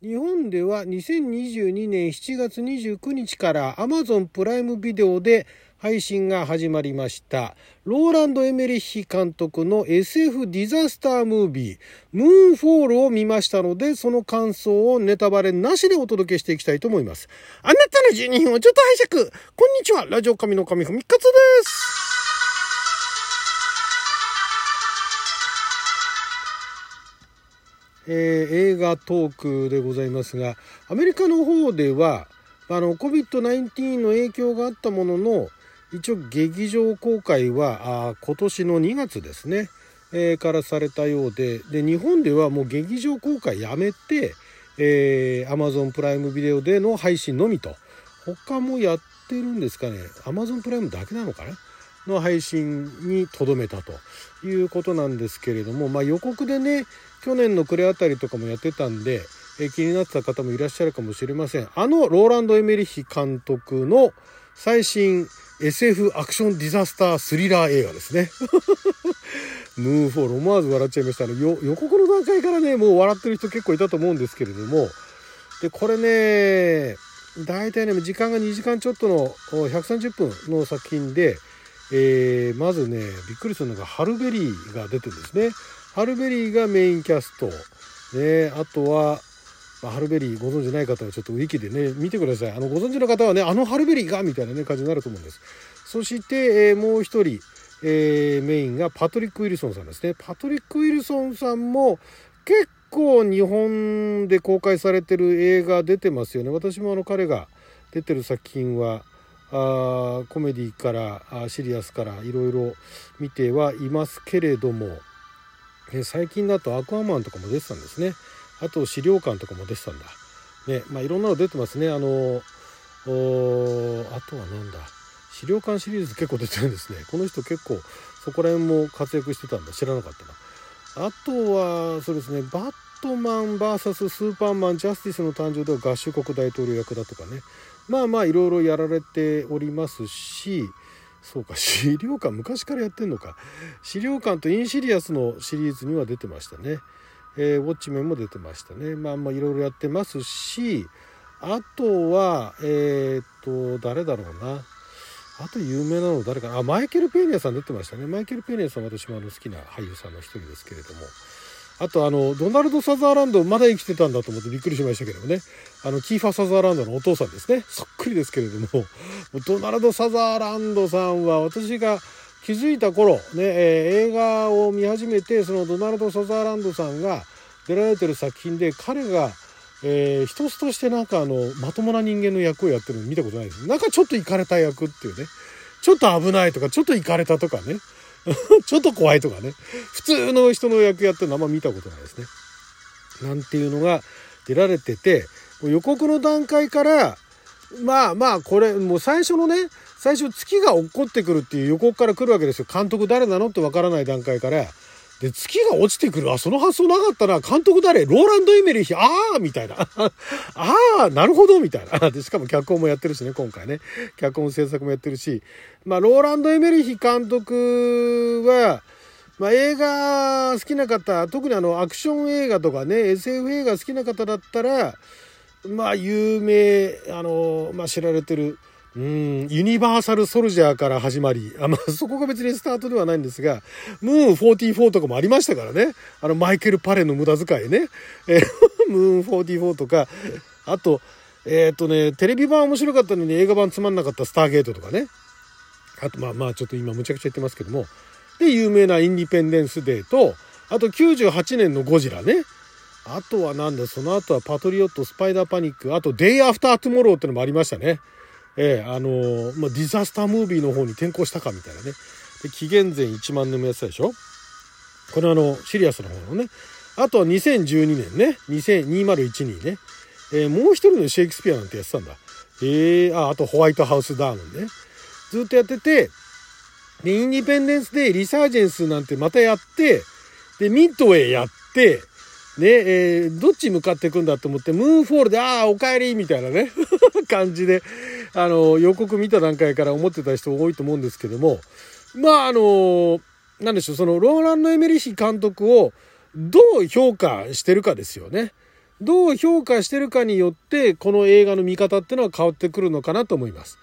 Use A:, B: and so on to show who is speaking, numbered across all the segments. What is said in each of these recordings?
A: 日本では2022年7月29日から Amazon プライムビデオで配信が始まりました。ローランド・エメリッヒ監督の SF ディザスタームービー、ムーンフォールを見ましたので、その感想をネタバレなしでお届けしていきたいと思います。あなたの12分をちょっと拝借こんにちはラジオ神の神ふみかつですえー映画トークでございますがアメリカの方ではあの COVID-19 の影響があったものの一応劇場公開はあ今年の2月ですね、えーからされたようでで日本ではもう劇場公開やめて、えー、Amazon プライムビデオでの配信のみと。他もやってるんですかね。Amazon プライムだけなのかな？の配信にとどめたということなんですけれども、まあ、予告でね去年の暮れあたりとかもやってたんで、えー気になってた方もいらっしゃるかもしれません。あのローランド・エメリッヒ監督の最新 SF アクションディザスタースリラー映画ですね。ムーンフォール思わず笑っちゃいましたあのよ予告の段階からねもう笑ってる人結構いたと思うんですけれども。でこれね大体ね時間が2時間ちょっとの130分の作品で、えーまずねびっくりするのがハルベリーが出てるんですね。ハルベリーがメインキャスト、ね、あとは、まハルベリーご存知ない方はちょっとウィキでね見てください。あのご存知の方はねあのハルベリーがみたいなね感じになると思うんです。そして、えーもう一人、えーメインがパトリック・ウィルソンさんですね。パトリック・ウィルソンさんも結構日本で公開されてる映画出てますよね。私もあの彼が出てる作品はあコメディからシリアスからいろいろ見てはいますけれども、え最近だとアクアマンとかも出てたんですね。あと資料館とかも出てたんだ。ねまあいろんなの出てますね。あのあとはなんだ。資料館シリーズ結構出てるんですね。この人結構そこら辺も活躍してたんだ。知らなかったな。あとはそうですね。バットマン VS. スーパーマンジャスティスの誕生では合衆国大統領役だとかね。まあまあいろいろやられておりますしそうか 資料館昔からやってんのか。資料館とインシリアスのシリーズには出てましたね、えーウォッチメンも出てましたね。まあまあいろいろやってますしあとはえーっと誰だろうな。あと有名なの誰か。なあマイケル・ペーニャさん出てましたね。マイケル・ペーニャさん私もあの好きな俳優さんの一人ですけれども。あとあのドナルド・サザーランドまだ生きてたんだと思ってびっくりしましたけどもね。あのキーファー・サザーランドのお父さんですね。そっくりですけれども。ドナルド・サザーランドさんは私が気づいた頃ね、えー映画を見始めてそのドナルド・サザーランドさんが出られてる作品で彼が、えー一つとしてなんかあのまともな人間の役をやってるの見たことないです。なんかちょっとイかれた役っていうね。ちょっと危ないとかちょっとイかれたとかね。ちょっと怖いとかね普通の人の役やってるのあんま見たことないですね。なんていうのが出られてて予告の段階からまあまあこれもう最初のね最初月が落っこってくるっていう予告から来るわけですよ監督誰なのってわからない段階から。で月が落ちてくる。あその発想なかったな。監督誰？ローランド・エメリヒ。ああみたいな。ああなるほどみたいな。でしかも脚本もやってるしね今回ね。脚本制作もやってるし。まあローランド・エメリヒ監督はまあ、映画好きな方特にあのアクション映画とかね SF 映画好きな方だったらまあ有名あの、まあ、知られてるうんユニバーサル・ソルジャーから始まりあ、まあ、そこが別にスタートではないんですがムーン44とかもありましたからね。あのマイケル・パレの無駄遣いね、えー ムーン44とかあとえっ、とねテレビ版面白かったのに映画版つまんなかったスターゲートとかね。あとまあまあちょっと今むちゃくちゃ言ってますけども。で有名なインディペンデンスデーとあと98年のゴジラね。あとはなんだその後はパトリオットスパイダーパニックあとデイアフタートゥモローってのもありましたね。ええあのーまあ、ディザスタームービーの方に転向したかみたいなね。で紀元前1万年もやってたでしょ？これあのシリアスの方のね。あとは2012年ね。2001ね、えーもう一人のシェイクスピアなんてやってたんだ。ええああとホワイトハウスダウンね。ずっとやっててで、インディペンデンスでリサージェンスなんてまたやって、で、ミッドウェイやって、ね、えーどっち向かっていくんだと思って、ムーンフォールで、ああ、お帰りみたいなね、感じで、あの、予告見た段階から思ってた人多いと思うんですけども、まあ、あの、なんでしょう、その、ローランド・エメリヒ監督をどう評価してるかですよね。どう評価してるかによってこの映画の見方っていうのは変わってくるのかなと思います。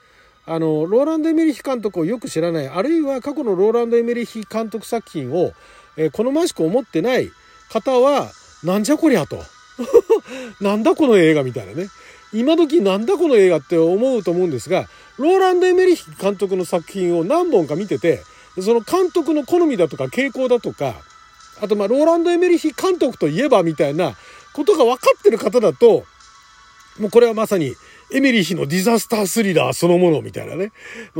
A: あのローランド・エメリヒ監督をよく知らないあるいは過去のローランド・エメリヒ監督作品を、えー、好ましく思ってない方はなんじゃこりゃと なんだこの映画みたいなね今時なんだこの映画って思うと思うんですがローランド・エメリヒ監督の作品を何本か見ててその監督の好みだとか傾向だとかあとまあローランド・エメリヒ監督といえばみたいなことが分かってる方だともうこれはまさにエミリヒのディザスタースリラーそのものみたいなね。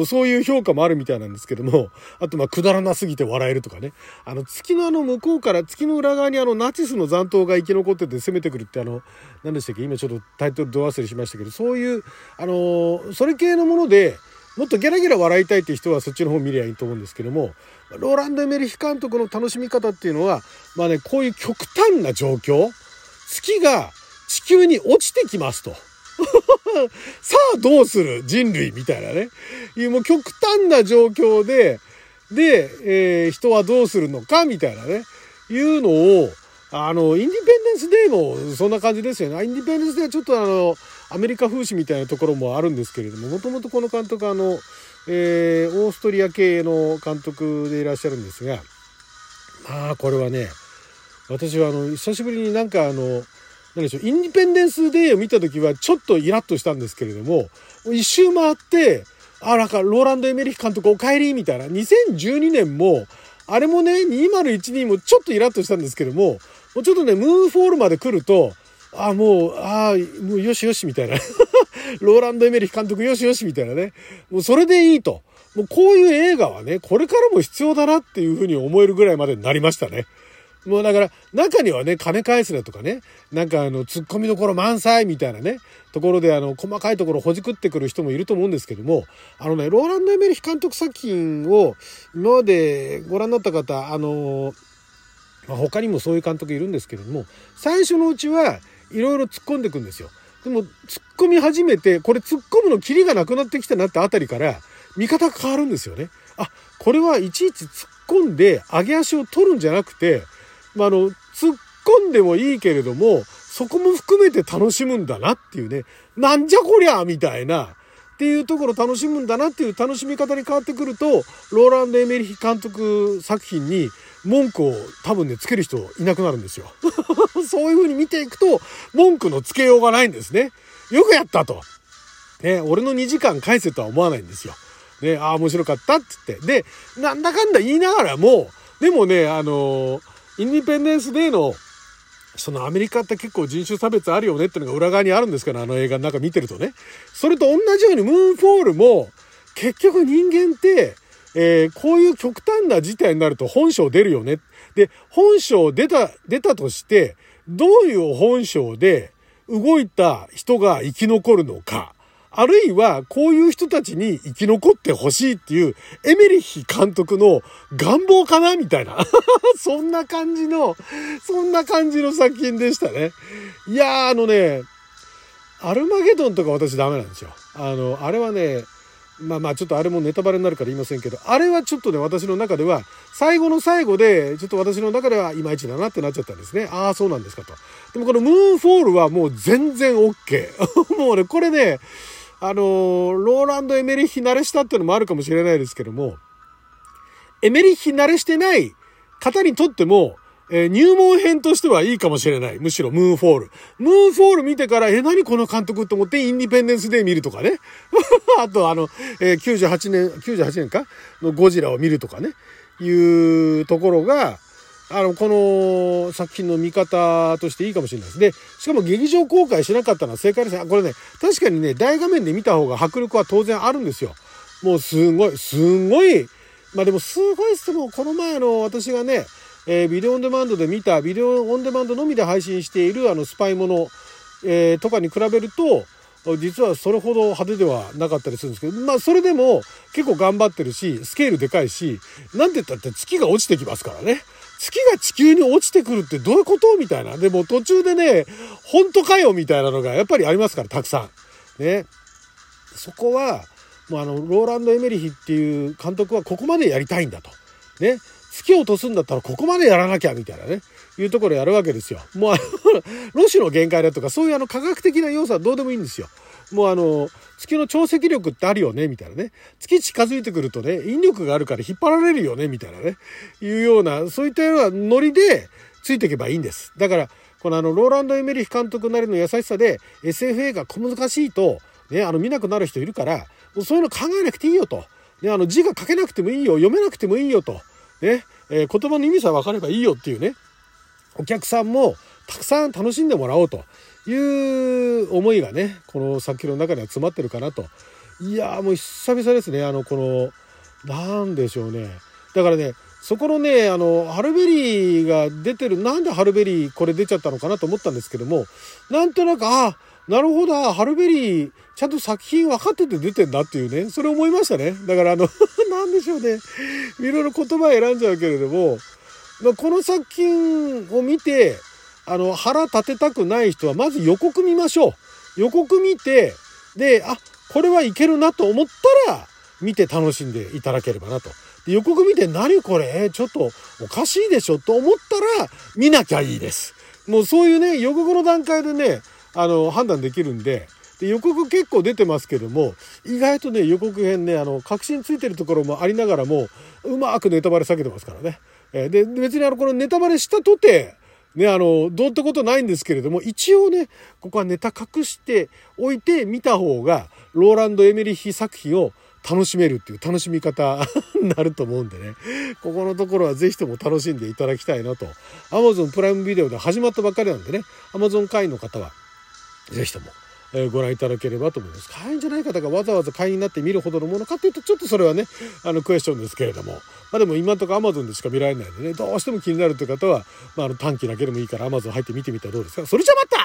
A: そういう評価もあるみたいなんですけども、あとまあくだらなすぎて笑えるとかね。あの月のあの向こうから月の裏側にあのナチスの残党が生き残ってて攻めてくるってあの、何でしたっけ？今ちょっとタイトルど忘れしましたけど、そういう、あの、それ系のもので、もっとゲラゲラ笑いたいって人はそっちの方見りゃいいと思うんですけども、ローランド・エメリヒ監督の楽しみ方っていうのは、まあね、こういう極端な状況、月が地球に落ちてきますと。さあどうする人類みたいなね。いうもう極端な状況で、で、えー、人はどうするのかみたいなね。いうのを、あの、インディペンデンスデーもそんな感じですよね。インディペンデンスデーはちょっとあの、アメリカ風刺みたいなところもあるんですけれども、もともとこの監督あの、えー、オーストリア系の監督でいらっしゃるんですが、まあこれはね、私はあの、久しぶりになんかあの、何でしょう、インディペンデンスデーを見た時はちょっとイラッとしたんですけれども、一周回って、あ、なんかローランド・エメリヒ監督お帰りみたいな、2012年も、あれもね、2012もちょっとイラッとしたんですけども、もうちょっとね、ムーンフォールまで来ると、あ、もう、ああ、もうよしよしみたいな。ローランド・エメリヒ監督よしよしみたいなね。もうそれでいいと。もうこういう映画はね、これからも必要だなっていうふうに思えるぐらいまでになりましたね。もうだから、中にはね、金返すなとかね、なんかあの、突っ込みどころ満載みたいなね、ところであの、細かいところほじくってくる人もいると思うんですけども、あのね、ローランド・エメリヒ監督作品を今までご覧になった方、あの、まあ、他にもそういう監督いるんですけれども、最初のうちはいろいろ突っ込んでいくんですよ。でも、突っ込み始めて、これ突っ込むのキリがなくなってきたなってあたりから、見方が変わるんですよね。あ、これはいちいち突っ込んで上げ足を取るんじゃなくて、まあ、あの、突っ込んでもいいけれども、そこも含めて楽しむんだなっていうね、なんじゃこりゃみたいな、っていうところ楽しむんだなっていう楽しみ方に変わってくると、ローランド・エメリヒ監督作品に文句を多分ね、つける人いなくなるんですよ。そういう風に見ていくと、文句のつけようがないんですね。よくやったと。ね、俺の2時間返せとは思わないんですよ。ね、ああ、面白かったって言って。で、なんだかんだ言いながらも、でもね、あのーインディペンデンスデーのそのアメリカって結構人種差別あるよねってのが裏側にあるんですから、あの映画の中見てるとね。それと同じようにムーンフォールも結局人間って、えー、こういう極端な事態になると本性出るよね。で、本性出た、出たとして、どういう本性で動いた人が生き残るのか。あるいは、こういう人たちに生き残ってほしいっていう、エメリヒ監督の願望かなみたいな。そんな感じの、そんな感じの作品でしたね。いやー、あのね、アルマゲドンとか私ダメなんですよ。あの、あれはね、まあまあちょっとあれもネタバレになるから言いませんけど、あれはちょっとね、私の中では、最後の最後で、ちょっと私の中ではいまいちだなってなっちゃったんですね。ああ、そうなんですかと。でもこのムーンフォールはもう全然 OK。もうね、これね、あのローランド・エメリッヒ慣れしたっていうのもあるかもしれないですけども、エメリッヒ慣れしてない方にとっても、えー、入門編としてはいいかもしれない。むしろ、ムーンフォール。ムーンフォール見てから、え、何この監督って思って、インディペンデンスデー見るとかね。あと、あの、えー、98年、98年か？のゴジラを見るとかね。いうところが、あの、この作品の見方としていいかもしれないです。で、しかも劇場公開しなかったのは正解ですね。これね、確かにね、大画面で見た方が迫力は当然あるんですよ。もうすごい、すごい、まあでもすごいっすもこの前の私がね、えー、ビデオオンデマンドで見た、ビデオオンデマンドのみで配信しているあのスパイもの、えー、とかに比べると、実はそれほど派手ではなかったりするんですけど、まあそれでも結構頑張ってるし、スケールでかいし、なんて言ったって月が落ちてきますからね。月が地球に落ちてくるってどういうこと？みたいな。でも途中でね、本当かよ？みたいなのがやっぱりありますから、たくさん。ね。そこは、もうあの、ローランド・エメリヒっていう監督はここまでやりたいんだと。ね。月を落とすんだったらここまでやらなきゃみたいなね。いうところやるわけですよ。もうあの、ロシの限界だとか、そういうあの科学的な要素はどうでもいいんですよ。もうあの、月の潮汐力ってあるよね、みたいなね。月近づいてくるとね、引力があるから引っ張られるよね、みたいなね。いうような、そういったようなノリでついていけばいいんです。だから、このあの、ローランド・エメリヒ監督なりの優しさで、SF 映画小難しいと、ね、あの、見なくなる人いるから、そういうの考えなくていいよと。ね、あの、字が書けなくてもいいよ、読めなくてもいいよと。ね、えー、言葉の意味さえ分かればいいよっていうね。お客さんもたくさん楽しんでもらおうという思いがねこの作品の中には詰まってるかなと。いやもう久々ですねあのこの何でしょうね。だからねそこのねあのハルベリーが出てるなんでハルベリーこれ出ちゃったのかなと思ったんですけどもなんとなくあなるほどハルベリーちゃんと作品分かってて出てんだっていうねそれ思いましたね。だからあの 何でしょうね。いろいろ言葉選んじゃうけれどもこの作品を見て、あの、腹立てたくない人は、まず予告見ましょう。予告見て、で、あ、これはいけるなと思ったら、見て楽しんでいただければなと。で予告見て、何これ？ちょっとおかしいでしょと思ったら、見なきゃいいです。もうそういうね、予告の段階でね、あの、判断できるんで、で予告結構出てますけども意外とね予告編ねあの確信ついてるところもありながらもうまくネタバレ避けてますからねえで、別にあの、このネタバレしたとて、ね、あの、どうってことないんですけれども、一応ね、ここはネタ隠しておいて見た方が、ローランド・エメリヒ作品を楽しめるっていう楽しみ方になると思うんでね、ここのところはぜひとも楽しんでいただきたいなと。Amazon プライムビデオで始まったばっかりなんでね、Amazon 会員の方は、ぜひともえご覧いただければと思います。会員じゃない方がわざわざ会員になって見るほどのものかっていうと、ちょっとそれはね、あの、クエスチョンですけれども。まあでも今んとこ Amazon でしか見られないんでね、どうしても気になるという方は、まあ、あの短期だけでもいいから Amazon 入って見てみたらどうですか？それじゃまた